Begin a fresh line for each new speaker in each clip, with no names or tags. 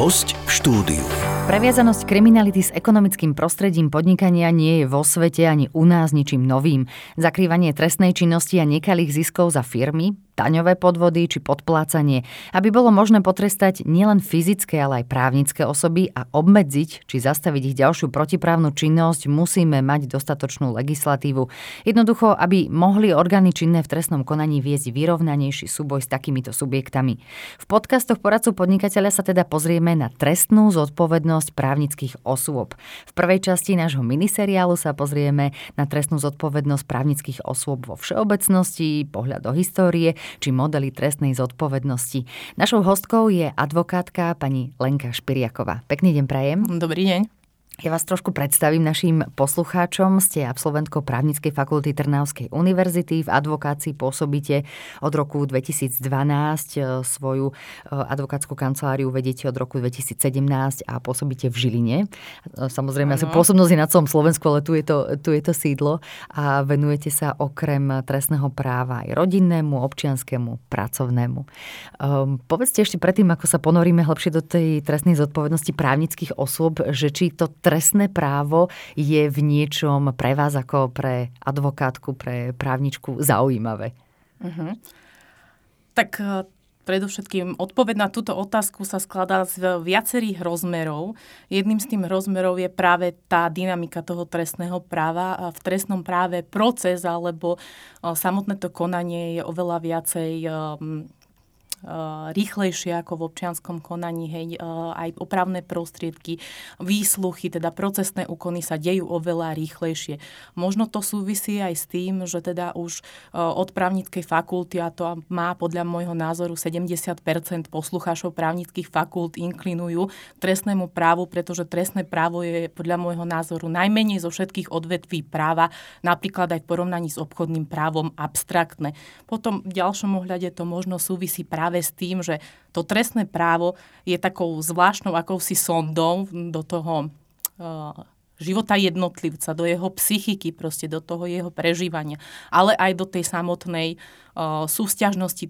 Host v štúdiu.
Previazanosť kriminality s ekonomickým prostredím podnikania nie je vo svete ani u nás ničím novým. Zakrývanie trestnej činnosti a nekalých ziskov za firmy, daňové podvody či podplácanie, aby bolo možné potrestať nielen fyzické, ale aj právnické osoby a obmedziť či zastaviť ich ďalšiu protiprávnu činnosť, musíme mať dostatočnú legislatívu. Jednoducho, aby mohli orgány činné v trestnom konaní viesť vyrovnanejší súboj s takýmito subjektami. V podcastoch poradcu podnikateľa sa teda pozrieme na trestnú zodpovednosť právnických osôb. V prvej časti nášho miniseriálu sa pozrieme na trestnú zodpovednosť právnických osôb vo všeobecnosti, pohľad do histórie, či modely trestnej zodpovednosti. Našou hostkou je advokátka pani Lenka Špiriaková. Pekný deň prajem.
Dobrý deň.
Ja vás trošku predstavím našim poslucháčom. Ste absolventkou právnickej fakulty Trnavskej univerzity. V advokácii pôsobíte od roku 2012. E, svoju e, advokátsku kanceláriu vedete od roku 2017 a pôsobíte v Žiline. E, samozrejme, asi pôsobnosť je na celom Slovensku, ale tu je, to, tu je to sídlo a venujete sa okrem trestného práva aj rodinnému, občianskému, pracovnému. Um, povedzte ešte predtým, ako sa ponoríme hlbšie do tej trestnej zodpovednosti právnických osôb, že či to trestné právo je v niečom pre vás ako pre advokátku, pre právničku zaujímavé? Uh-huh.
Tak e, predovšetkým odpoveď na túto otázku sa skladá z viacerých rozmerov. Jedným z tým rozmerov je práve tá dynamika toho trestného práva. V trestnom práve proces alebo e, samotné to konanie je oveľa viacej Eh, rýchlejšie ako v občianskom konaní, hej, eh, aj opravné prostriedky, výsluchy, teda procesné úkony sa dejú oveľa rýchlejšie. Možno to súvisí aj s tým, že teda už eh, od právnickej fakulty, a to má podľa môjho názoru 70% poslucháčov právnických fakult inklinujú trestnému právu, pretože trestné právo je podľa môjho názoru najmenej zo všetkých odvetví práva, napríklad aj v porovnaní s obchodným právom abstraktné. Potom v ďalšom ohľade to možno súvisí práve práve s tým, že to trestné právo je takou zvláštnou akousi sondou do toho uh, života jednotlivca, do jeho psychiky, proste do toho jeho prežívania, ale aj do tej samotnej uh,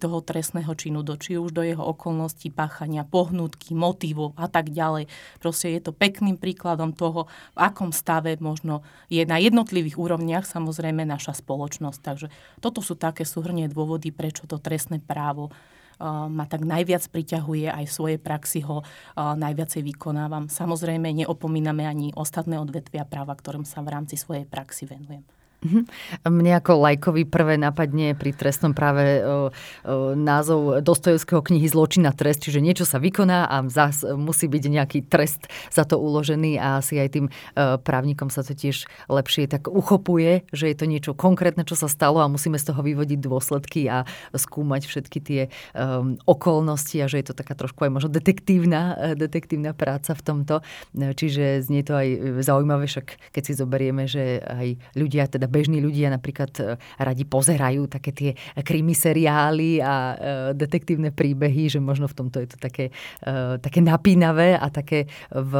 toho trestného činu, do, či už do jeho okolností páchania, pohnutky, motivov a tak ďalej. Proste je to pekným príkladom toho, v akom stave možno je na jednotlivých úrovniach samozrejme naša spoločnosť. Takže toto sú také súhrnie dôvody, prečo to trestné právo ma tak najviac priťahuje, aj v svojej praxi ho najviacej vykonávam. Samozrejme, neopomíname ani ostatné odvetvia práva, ktorým sa v rámci svojej praxi venujem.
Mhm. Mne ako lajkovi prvé napadne pri trestnom práve o, o, názov Dostojevského knihy Zločin a trest, čiže niečo sa vykoná a zás musí byť nejaký trest za to uložený a asi aj tým o, právnikom sa to tiež lepšie tak uchopuje, že je to niečo konkrétne, čo sa stalo a musíme z toho vyvodiť dôsledky a skúmať všetky tie um, okolnosti a že je to taká trošku aj možno detektívna, detektívna práca v tomto. Čiže znie to aj zaujímavé, však keď si zoberieme, že aj ľudia teda bežní ľudia napríklad e, radi pozerajú také tie krimi seriály a e, detektívne príbehy, že možno v tomto je to také, e, také napínavé a také v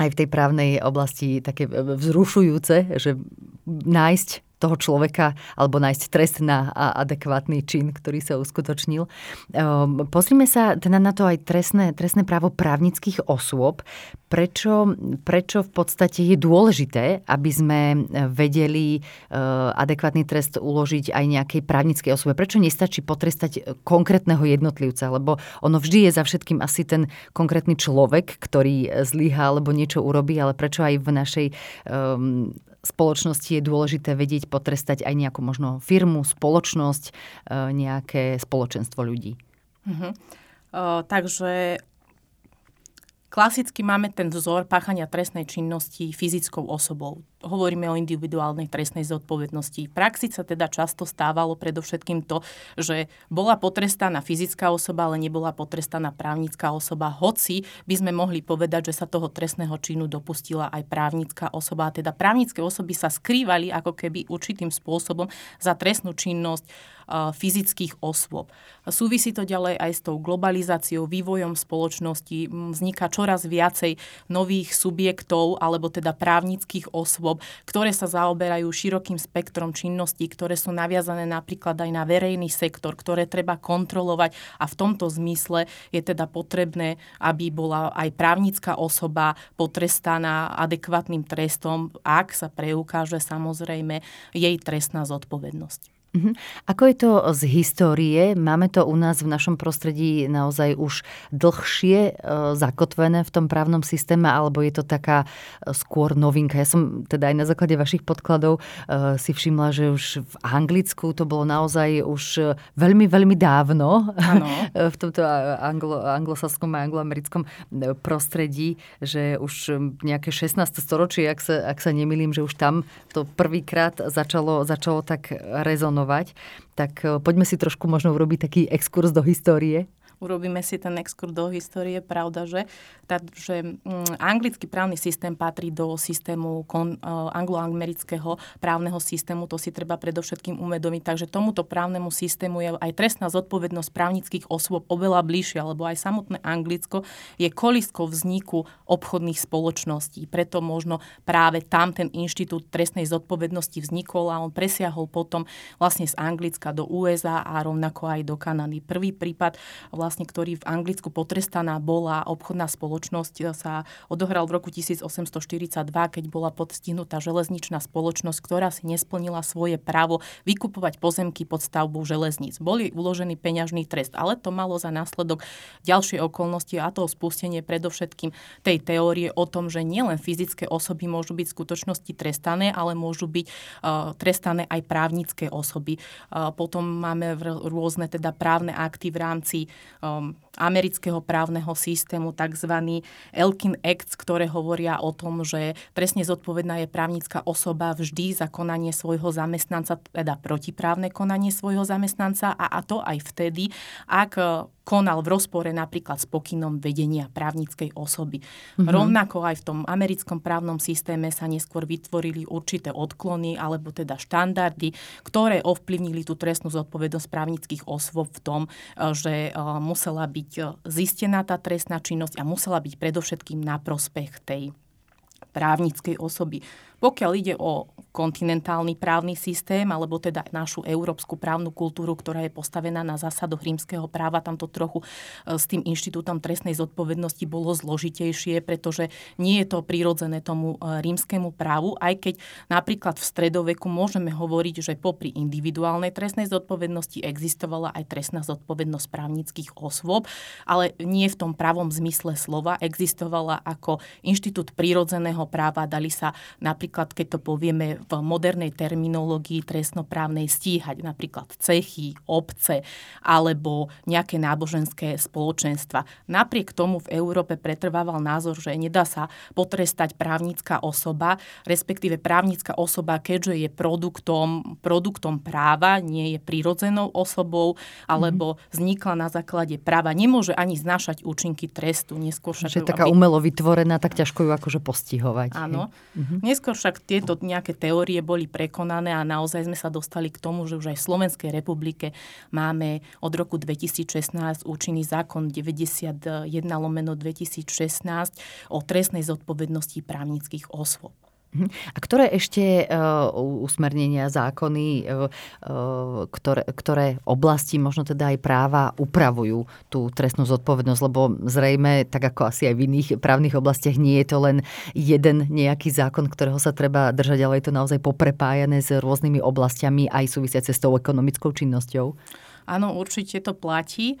aj v tej právnej oblasti také vzrušujúce, že nájsť toho človeka alebo nájsť trest na adekvátny čin, ktorý sa uskutočnil. Ehm, pozrime sa teda na to aj trestné, trestné právo právnických osôb. Prečo, prečo v podstate je dôležité, aby sme vedeli eh, adekvátny trest uložiť aj nejakej právnickej osobe? Prečo nestačí potrestať konkrétneho jednotlivca? Lebo ono vždy je za všetkým asi ten konkrétny človek, ktorý zlyhá alebo niečo urobí, ale prečo aj v našej um, spoločnosti je dôležité vedieť potrestať aj nejakú možno firmu, spoločnosť, e, nejaké spoločenstvo ľudí. Uh-huh.
Uh, takže Klasicky máme ten vzor páchania trestnej činnosti fyzickou osobou. Hovoríme o individuálnej trestnej zodpovednosti. V praxi sa teda často stávalo predovšetkým to, že bola potrestaná fyzická osoba, ale nebola potrestaná právnická osoba. Hoci by sme mohli povedať, že sa toho trestného činu dopustila aj právnická osoba. Teda právnické osoby sa skrývali ako keby určitým spôsobom za trestnú činnosť fyzických osôb. Súvisí to ďalej aj s tou globalizáciou, vývojom spoločnosti. Vzniká čoraz viacej nových subjektov alebo teda právnických osôb, ktoré sa zaoberajú širokým spektrom činností, ktoré sú naviazané napríklad aj na verejný sektor, ktoré treba kontrolovať a v tomto zmysle je teda potrebné, aby bola aj právnická osoba potrestaná adekvátnym trestom, ak sa preukáže samozrejme jej trestná zodpovednosť.
Uh-huh. Ako je to z histórie? Máme to u nás v našom prostredí naozaj už dlhšie e, zakotvené v tom právnom systéme, alebo je to taká e, skôr novinka? Ja som teda aj na základe vašich podkladov e, si všimla, že už v Anglicku to bolo naozaj už veľmi, veľmi dávno v tomto anglo, anglosaskom a angloamerickom prostredí, že už nejaké 16. storočie, ak sa, ak sa nemýlim, že už tam to prvýkrát začalo, začalo tak rezonovať venovať, tak eh, poďme si trošku možno urobiť taký exkurs do histórie
urobíme si ten exkurs do histórie, pravda, že, že mm, anglický právny systém patrí do systému kon, uh, angloamerického právneho systému, to si treba predovšetkým uvedomiť. Takže tomuto právnemu systému je aj trestná zodpovednosť právnických osôb oveľa bližšia, lebo aj samotné Anglicko je koliskou vzniku obchodných spoločností. Preto možno práve tam ten inštitút trestnej zodpovednosti vznikol a on presiahol potom vlastne z Anglicka do USA a rovnako aj do Kanady. Prvý prípad vlastne vlastne, ktorý v Anglicku potrestaná bola obchodná spoločnosť, e, sa odohral v roku 1842, keď bola podstihnutá železničná spoločnosť, ktorá si nesplnila svoje právo vykupovať pozemky pod stavbu železníc. Boli uložený peňažný trest, ale to malo za následok ďalšie okolnosti a to spustenie predovšetkým tej teórie o tom, že nielen fyzické osoby môžu byť v skutočnosti trestané, ale môžu byť uh, trestané aj právnické osoby. Uh, potom máme rôzne teda právne akty v rámci um, amerického právneho systému, tzv. Elkin Acts, ktoré hovoria o tom, že trestne zodpovedná je právnická osoba vždy za konanie svojho zamestnanca, teda protiprávne konanie svojho zamestnanca a, a to aj vtedy, ak konal v rozpore napríklad s pokynom vedenia právnickej osoby. Mm-hmm. Rovnako aj v tom americkom právnom systéme sa neskôr vytvorili určité odklony alebo teda štandardy, ktoré ovplyvnili tú trestnú zodpovednosť právnických osôb v tom, e, že e, musela byť e, zistená tá trestná činnosť a musela byť predovšetkým na prospech tej právnickej osoby. Pokiaľ ide o kontinentálny právny systém, alebo teda našu európsku právnu kultúru, ktorá je postavená na zásadoch rímskeho práva. Tam to trochu e, s tým inštitútom trestnej zodpovednosti bolo zložitejšie, pretože nie je to prirodzené tomu e, rímskému právu, aj keď napríklad v stredoveku môžeme hovoriť, že popri individuálnej trestnej zodpovednosti existovala aj trestná zodpovednosť právnických osôb, ale nie v tom pravom zmysle slova. Existovala ako inštitút prírodzeného práva, dali sa napríklad, keď to povieme v modernej terminológii trestnoprávnej stíhať napríklad cechy, obce alebo nejaké náboženské spoločenstva. Napriek tomu v Európe pretrvával názor, že nedá sa potrestať právnická osoba, respektíve právnická osoba, keďže je produktom, produktom práva, nie je prirodzenou osobou, alebo mm-hmm. vznikla na základe práva, nemôže ani znašať účinky trestu. Neskôr
je taká aby... umelo vytvorená, tak ťažko ju akože postihovať.
Áno. Mm-hmm. Neskôr však tieto nejaké teórie boli prekonané a naozaj sme sa dostali k tomu, že už aj v Slovenskej republike máme od roku 2016 účinný zákon 91 lomeno 2016 o trestnej zodpovednosti právnických osôb.
Mhm. A ktoré ešte uh, usmernenia, zákony, uh, ktoré, ktoré oblasti, možno teda aj práva upravujú tú trestnú zodpovednosť, lebo zrejme, tak ako asi aj v iných právnych oblastiach, nie je to len jeden nejaký zákon, ktorého sa treba držať, ale je to naozaj poprepájané s rôznymi oblastiami aj súvisiace s tou ekonomickou činnosťou?
Áno, určite to platí.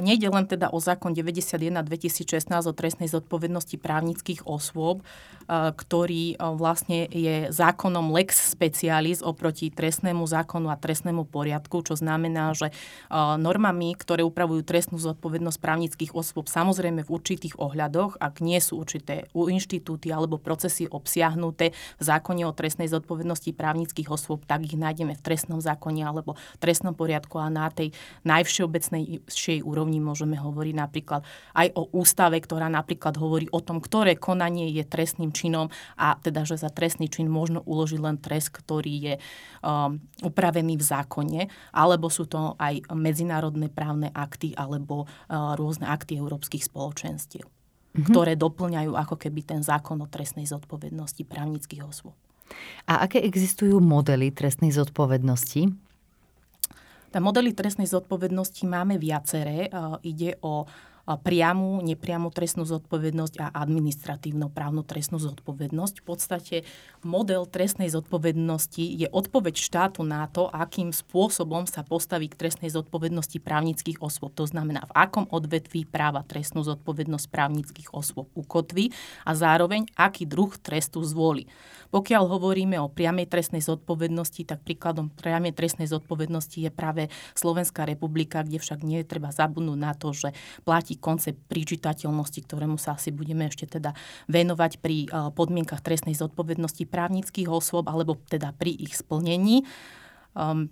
Nejde len teda o zákon 91 2016 o trestnej zodpovednosti právnických osôb, ktorý vlastne je zákonom lex specialis oproti trestnému zákonu a trestnému poriadku, čo znamená, že normami, ktoré upravujú trestnú zodpovednosť právnických osôb, samozrejme v určitých ohľadoch, ak nie sú určité inštitúty alebo procesy obsiahnuté v zákone o trestnej zodpovednosti právnických osôb, tak ich nájdeme v trestnom zákone alebo trestnom poriadku a na tej najvšeobecnejšej úrovni úrovni môžeme hovoriť napríklad aj o ústave, ktorá napríklad hovorí o tom, ktoré konanie je trestným činom a teda, že za trestný čin možno uložiť len trest, ktorý je um, upravený v zákone, alebo sú to aj medzinárodné právne akty alebo uh, rôzne akty európskych spoločenstiev, mm-hmm. ktoré doplňajú ako keby ten zákon o trestnej zodpovednosti právnických osôb.
A aké existujú modely trestnej zodpovednosti?
Tá modely trestnej zodpovednosti máme viaceré. Ide o priamu, nepriamu trestnú zodpovednosť a administratívno-právnu trestnú zodpovednosť. V podstate model trestnej zodpovednosti je odpoveď štátu na to, akým spôsobom sa postaví k trestnej zodpovednosti právnických osôb. To znamená, v akom odvetví práva trestnú zodpovednosť právnických osôb ukotví a zároveň aký druh trestu zvolí. Pokiaľ hovoríme o priamej trestnej zodpovednosti, tak príkladom priamej trestnej zodpovednosti je práve Slovenská republika, kde však nie je treba zabudnúť na to, že platí koncept príčitateľnosti, ktorému sa asi budeme ešte teda venovať pri eh, podmienkach trestnej zodpovednosti právnických osôb alebo teda pri ich splnení. Um,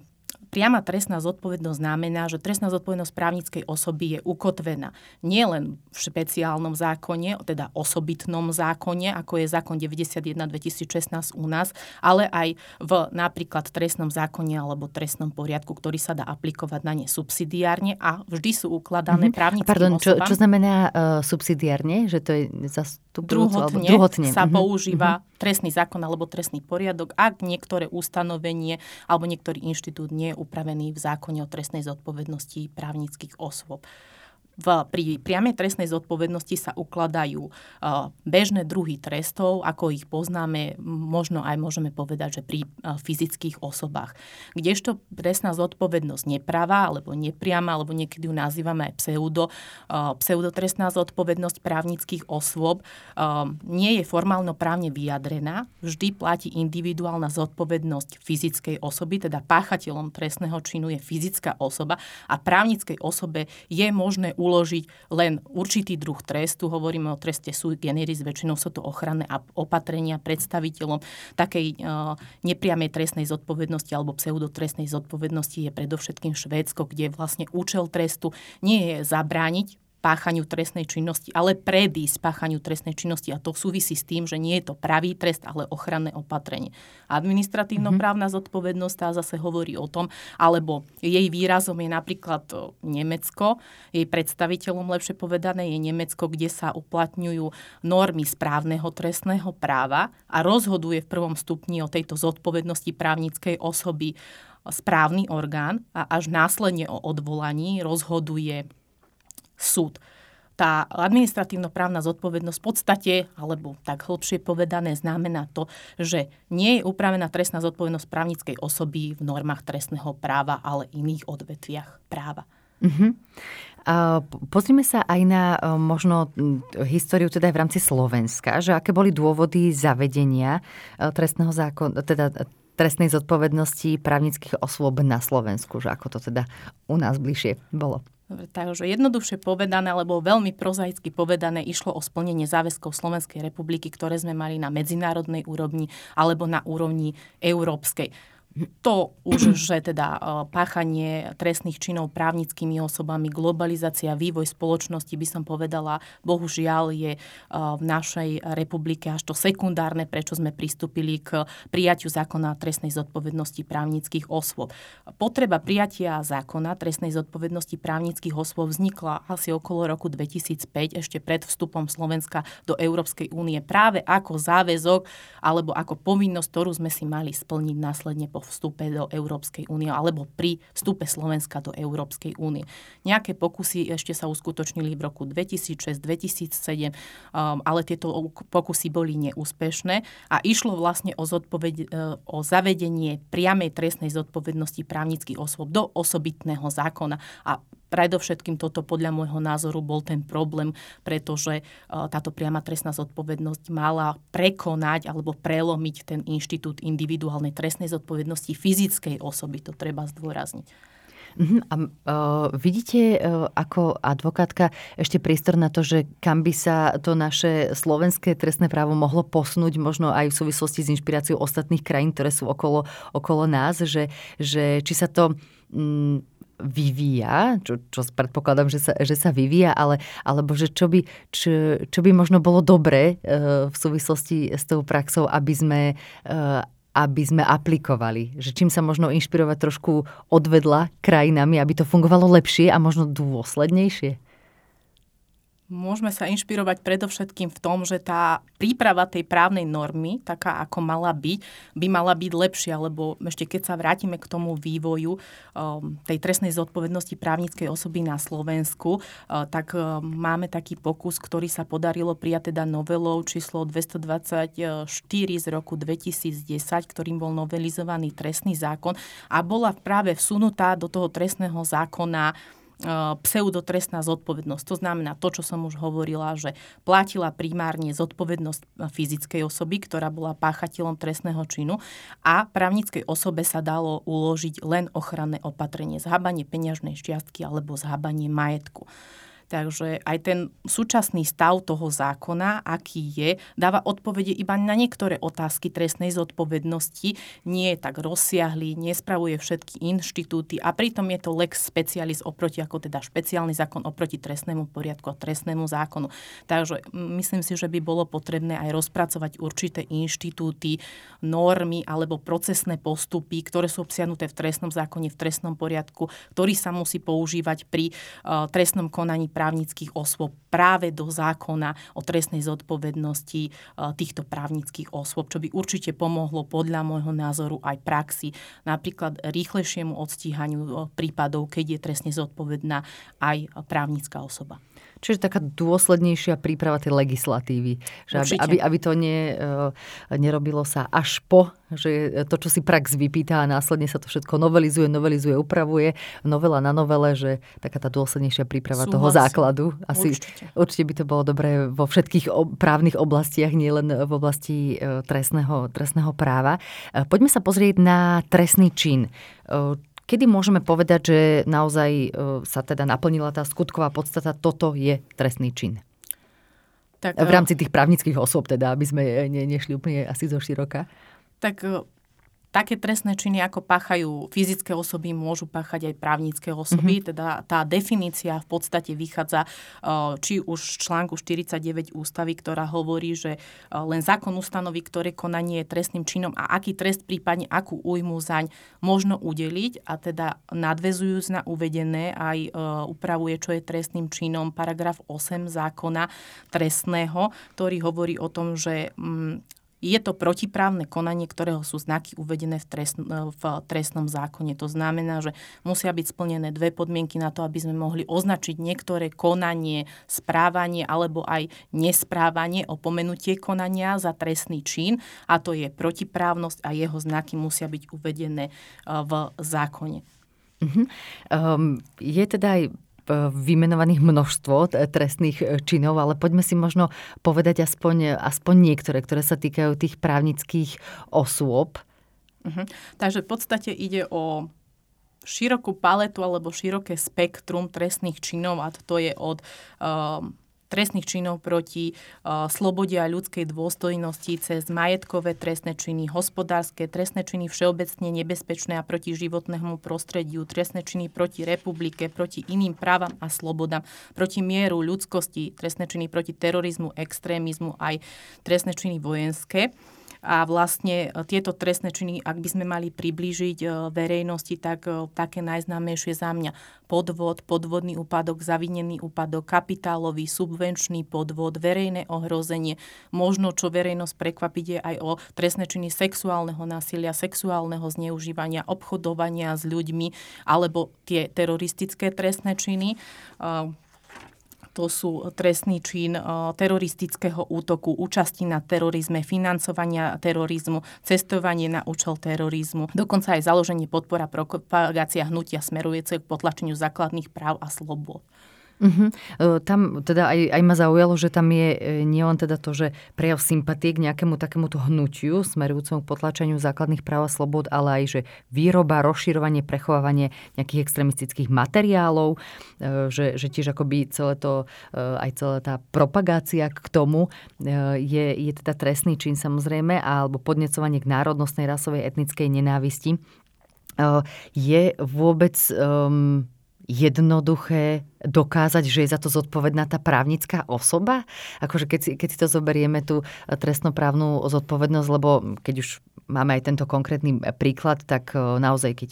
priama trestná zodpovednosť znamená, že trestná zodpovednosť právnickej osoby je ukotvená nielen v špeciálnom zákone, teda osobitnom zákone, ako je zákon 91-2016 u nás, ale aj v napríklad trestnom zákone alebo trestnom poriadku, ktorý sa dá aplikovať na ne subsidiárne a vždy sú ukladané mm-hmm. právnickým
Pardon,
čo,
čo znamená uh, subsidiárne? Že to je
druhotne, druhotne sa mm-hmm. používa mm-hmm. trestný zákon alebo trestný poriadok, ak niektoré ustanovenie alebo niektorý inštitút nie je upravený v zákone o trestnej zodpovednosti právnických osôb v, pri priamej trestnej zodpovednosti sa ukladajú uh, bežné druhy trestov, ako ich poznáme, možno aj môžeme povedať, že pri uh, fyzických osobách. Kdežto trestná zodpovednosť nepravá, alebo nepriama, alebo niekedy ju nazývame aj pseudo, uh, pseudotrestná zodpovednosť právnických osôb nie je formálno právne vyjadrená. Vždy platí individuálna zodpovednosť fyzickej osoby, teda páchateľom trestného činu je fyzická osoba a právnickej osobe je možné uložiť len určitý druh trestu. Hovoríme o treste sui generis, väčšinou sú to ochranné opatrenia predstaviteľom takej uh, nepriamej trestnej zodpovednosti alebo pseudotrestnej zodpovednosti je predovšetkým Švédsko, kde vlastne účel trestu nie je zabrániť páchaniu trestnej činnosti, ale predísť páchaniu trestnej činnosti. A to súvisí s tým, že nie je to pravý trest, ale ochranné opatrenie. Administratívno-právna mhm. zodpovednosť tá zase hovorí o tom, alebo jej výrazom je napríklad Nemecko, jej predstaviteľom lepšie povedané je Nemecko, kde sa uplatňujú normy správneho trestného práva a rozhoduje v prvom stupni o tejto zodpovednosti právnickej osoby správny orgán a až následne o odvolaní rozhoduje súd. Tá administratívno-právna zodpovednosť v podstate, alebo tak hlbšie povedané, znamená to, že nie je upravená trestná zodpovednosť právnickej osoby v normách trestného práva, ale iných odvetviach práva.
Uh-huh. Uh, pozrime sa aj na uh, možno históriu teda v rámci Slovenska, že aké boli dôvody zavedenia uh, trestného zákona, teda trestnej zodpovednosti právnických osôb na Slovensku, že ako to teda u nás bližšie bolo.
Takže jednoduchšie povedané, alebo veľmi prozaicky povedané, išlo o splnenie záväzkov Slovenskej republiky, ktoré sme mali na medzinárodnej úrovni alebo na úrovni európskej to už, že teda e, páchanie trestných činov právnickými osobami, globalizácia, vývoj spoločnosti, by som povedala, bohužiaľ je e, v našej republike až to sekundárne, prečo sme pristúpili k prijatiu zákona trestnej zodpovednosti právnických osôb. Potreba prijatia zákona trestnej zodpovednosti právnických osôb vznikla asi okolo roku 2005, ešte pred vstupom Slovenska do Európskej únie, práve ako záväzok alebo ako povinnosť, ktorú sme si mali splniť následne po vstupe do Európskej únie alebo pri vstupe Slovenska do Európskej únie. Nejaké pokusy ešte sa uskutočnili v roku 2006-2007, um, ale tieto pokusy boli neúspešné a išlo vlastne o, zodpoved- e, o zavedenie priamej trestnej zodpovednosti právnických osôb do osobitného zákona a Predovšetkým toto podľa môjho názoru bol ten problém, pretože e, táto priama trestná zodpovednosť mala prekonať alebo prelomiť ten inštitút individuálnej trestnej zodpovednosti fyzickej osoby. To treba zdôrazniť.
Uh-huh. A uh, vidíte uh, ako advokátka ešte priestor na to, že kam by sa to naše slovenské trestné právo mohlo posunúť, možno aj v súvislosti s inšpiráciou ostatných krajín, ktoré sú okolo, okolo nás, že, že či sa to um, vyvíja, čo, čo predpokladám, že sa, že sa vyvíja, ale, alebo že čo by, čo, čo by možno bolo dobré uh, v súvislosti s tou praxou, aby sme, uh, aby sme aplikovali. Že čím sa možno inšpirovať trošku odvedla krajinami, aby to fungovalo lepšie a možno dôslednejšie?
Môžeme sa inšpirovať predovšetkým v tom, že tá príprava tej právnej normy, taká ako mala byť, by mala byť lepšia, lebo ešte keď sa vrátime k tomu vývoju um, tej trestnej zodpovednosti právnickej osoby na Slovensku, uh, tak uh, máme taký pokus, ktorý sa podarilo prijať teda novelou číslo 224 z roku 2010, ktorým bol novelizovaný trestný zákon a bola práve vsunutá do toho trestného zákona pseudotrestná zodpovednosť. To znamená to, čo som už hovorila, že platila primárne zodpovednosť fyzickej osoby, ktorá bola páchateľom trestného činu a právnickej osobe sa dalo uložiť len ochranné opatrenie, zhabanie peňažnej šťastky alebo zhabanie majetku. Takže aj ten súčasný stav toho zákona, aký je, dáva odpovede iba na niektoré otázky trestnej zodpovednosti, nie je tak rozsiahlý, nespravuje všetky inštitúty a pritom je to lex specialis oproti, ako teda špeciálny zákon oproti trestnému poriadku a trestnému zákonu. Takže myslím si, že by bolo potrebné aj rozpracovať určité inštitúty, normy alebo procesné postupy, ktoré sú obsiahnuté v trestnom zákone, v trestnom poriadku, ktorý sa musí používať pri uh, trestnom konaní právnických osôb práve do zákona o trestnej zodpovednosti e, týchto právnických osôb, čo by určite pomohlo podľa môjho názoru aj praxi, napríklad rýchlejšiemu odstíhaniu e, prípadov, keď je trestne zodpovedná aj právnická osoba.
Čiže taká dôslednejšia príprava tej legislatívy. Že aby, aby, aby to ne, nerobilo sa až po, že to, čo si prax vypýta a následne sa to všetko novelizuje, novelizuje, upravuje, novela na novele, že taká tá dôslednejšia príprava Súhlas. toho základu. Asi, určite. určite by to bolo dobré vo všetkých právnych oblastiach, nielen v oblasti e, trestného, trestného práva. E, poďme sa pozrieť na trestný čin. E, Kedy môžeme povedať, že naozaj e, sa teda naplnila tá skutková podstata, toto je trestný čin? Tak, v rámci tých právnických osôb teda, aby sme ne, nešli úplne asi zo široka.
Tak e, také trestné činy, ako páchajú fyzické osoby, môžu páchať aj právnické osoby. Mm-hmm. Teda tá definícia v podstate vychádza uh, či už z článku 49 ústavy, ktorá hovorí, že uh, len zákon ustanoví, ktoré konanie je trestným činom a aký trest prípadne akú újmu zaň možno udeliť a teda nadvezujúc na uvedené aj uh, upravuje, čo je trestným činom paragraf 8 zákona trestného, ktorý hovorí o tom, že um, je to protiprávne konanie, ktorého sú znaky uvedené v, trest, v trestnom zákone. To znamená, že musia byť splnené dve podmienky na to, aby sme mohli označiť niektoré konanie, správanie alebo aj nesprávanie, opomenutie konania za trestný čin a to je protiprávnosť a jeho znaky musia byť uvedené e, v zákone.
Um, je teda aj vymenovaných množstvo trestných e, činov, ale poďme si možno povedať aspoň, aspoň niektoré, ktoré sa týkajú tých právnických osôb.
Uh-huh. Takže v podstate ide o širokú paletu alebo široké spektrum trestných činov a to je od um, trestných činov proti uh, slobode a ľudskej dôstojnosti cez majetkové trestné činy, hospodárske trestné činy všeobecne nebezpečné a proti životnému prostrediu, trestné činy proti republike, proti iným právam a slobodám, proti mieru ľudskosti, trestné činy proti terorizmu, extrémizmu, aj trestné činy vojenské. A vlastne e, tieto trestné činy, ak by sme mali priblížiť e, verejnosti, tak e, také najznámejšie za mňa podvod, podvodný úpadok, zavinený úpadok, kapitálový, subvenčný podvod, verejné ohrozenie. Možno, čo verejnosť prekvapiť je aj o trestné činy sexuálneho násilia, sexuálneho zneužívania, obchodovania s ľuďmi alebo tie teroristické trestné činy to sú trestný čin eh, teroristického útoku, účasti na terorizme, financovania terorizmu, cestovanie na účel terorizmu, dokonca aj založenie podpora propagácia hnutia smerujúce k potlačeniu základných práv a slobod.
Uh-huh. Tam teda aj, aj ma zaujalo, že tam je e, nielen teda to, že prejav sympatie k nejakému takémuto hnutiu smerujúcemu k potlačeniu základných práv a slobod, ale aj, že výroba, rozširovanie, prechovávanie nejakých extremistických materiálov, e, že, že tiež akoby celé to, aj celá tá propagácia k tomu je, je teda trestný čin samozrejme, alebo podnecovanie k národnostnej, rasovej, etnickej nenávisti je vôbec um, jednoduché dokázať, že je za to zodpovedná tá právnická osoba? Akože keď si, keď si to zoberieme, tú trestnoprávnu zodpovednosť, lebo keď už máme aj tento konkrétny príklad, tak e, naozaj, keď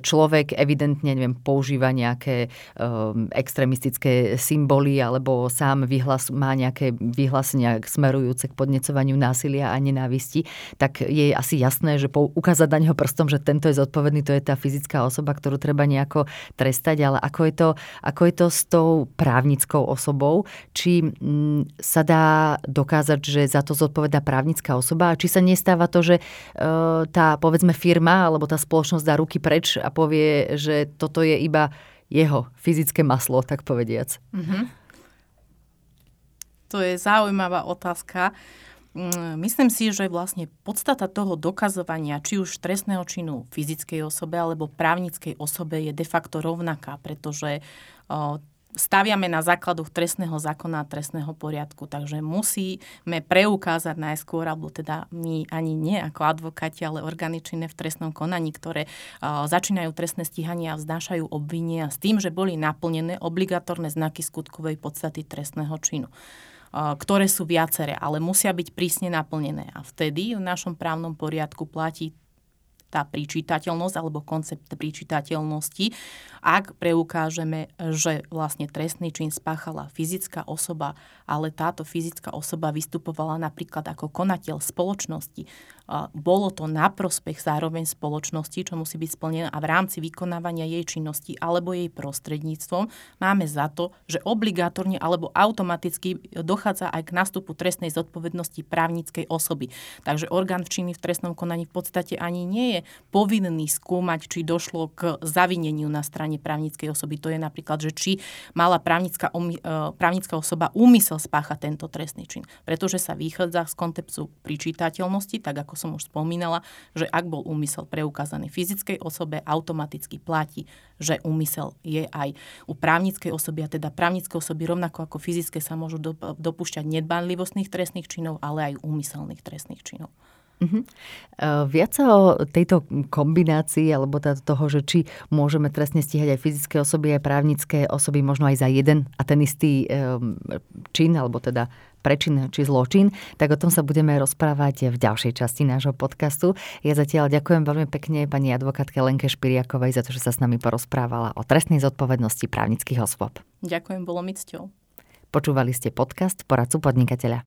človek evidentne, neviem, používa nejaké um, extremistické symboly alebo sám vyhlas, má nejaké vyhlásenia smerujúce k podnecovaniu násilia a nenávisti, tak je asi jasné, že ukázať na neho prstom, že tento je zodpovedný, to je tá fyzická osoba, ktorú treba nejako trestať, ale ako je to, ako je to s tou právnickou osobou, či m, mm, sa dá dokázať, že za to zodpovedá právnická osoba? A či sa nestáva to, že e, tá povedzme firma alebo tá spoločnosť dá ruky preč a povie, že toto je iba jeho fyzické maslo, tak povediac. Mm-hmm.
To je zaujímavá otázka. Mm, myslím si, že vlastne podstata toho dokazovania, či už trestného činu fyzickej osobe alebo právnickej osobe je de facto rovnaká, pretože staviame na základoch trestného zákona a trestného poriadku. Takže musíme preukázať najskôr, alebo teda my ani nie ako advokáti, ale orgány činné v trestnom konaní, ktoré uh, začínajú trestné stíhanie a vznášajú obvinia s tým, že boli naplnené obligatórne znaky skutkovej podstaty trestného činu ktoré sú viaceré, ale musia byť prísne naplnené. A vtedy v našom právnom poriadku platí tá príčitateľnosť alebo koncept príčitateľnosti, ak preukážeme, že vlastne trestný čin spáchala fyzická osoba, ale táto fyzická osoba vystupovala napríklad ako konateľ spoločnosti, bolo to na prospech zároveň spoločnosti, čo musí byť splnené a v rámci vykonávania jej činnosti alebo jej prostredníctvom máme za to, že obligátorne alebo automaticky dochádza aj k nástupu trestnej zodpovednosti právnickej osoby. Takže orgán včiny v trestnom konaní v podstate ani nie je povinný skúmať, či došlo k zavineniu na strane právnickej osoby. To je napríklad, že či mala právnická, e, právnická osoba úmysel spáchať tento trestný čin. Pretože sa vychádza z konceptu pričítateľnosti, tak ako som už spomínala, že ak bol úmysel preukázaný fyzickej osobe, automaticky platí, že úmysel je aj u právnickej osoby, a teda právnické osoby rovnako ako fyzické sa môžu dopúšťať nedbanlivostných trestných činov, ale aj úmyselných trestných činov. Uh-huh.
Viac o tejto kombinácii alebo toho, že či môžeme trestne stíhať aj fyzické osoby, aj právnické osoby, možno aj za jeden a ten istý um, čin, alebo teda prečin či zločin, tak o tom sa budeme rozprávať v ďalšej časti nášho podcastu. Ja zatiaľ ďakujem veľmi pekne pani advokátke Lenke Špiriakovej za to, že sa s nami porozprávala o trestnej zodpovednosti právnických osôb.
Ďakujem, bolo mi cťou.
Počúvali ste podcast Poradcu podnikateľa.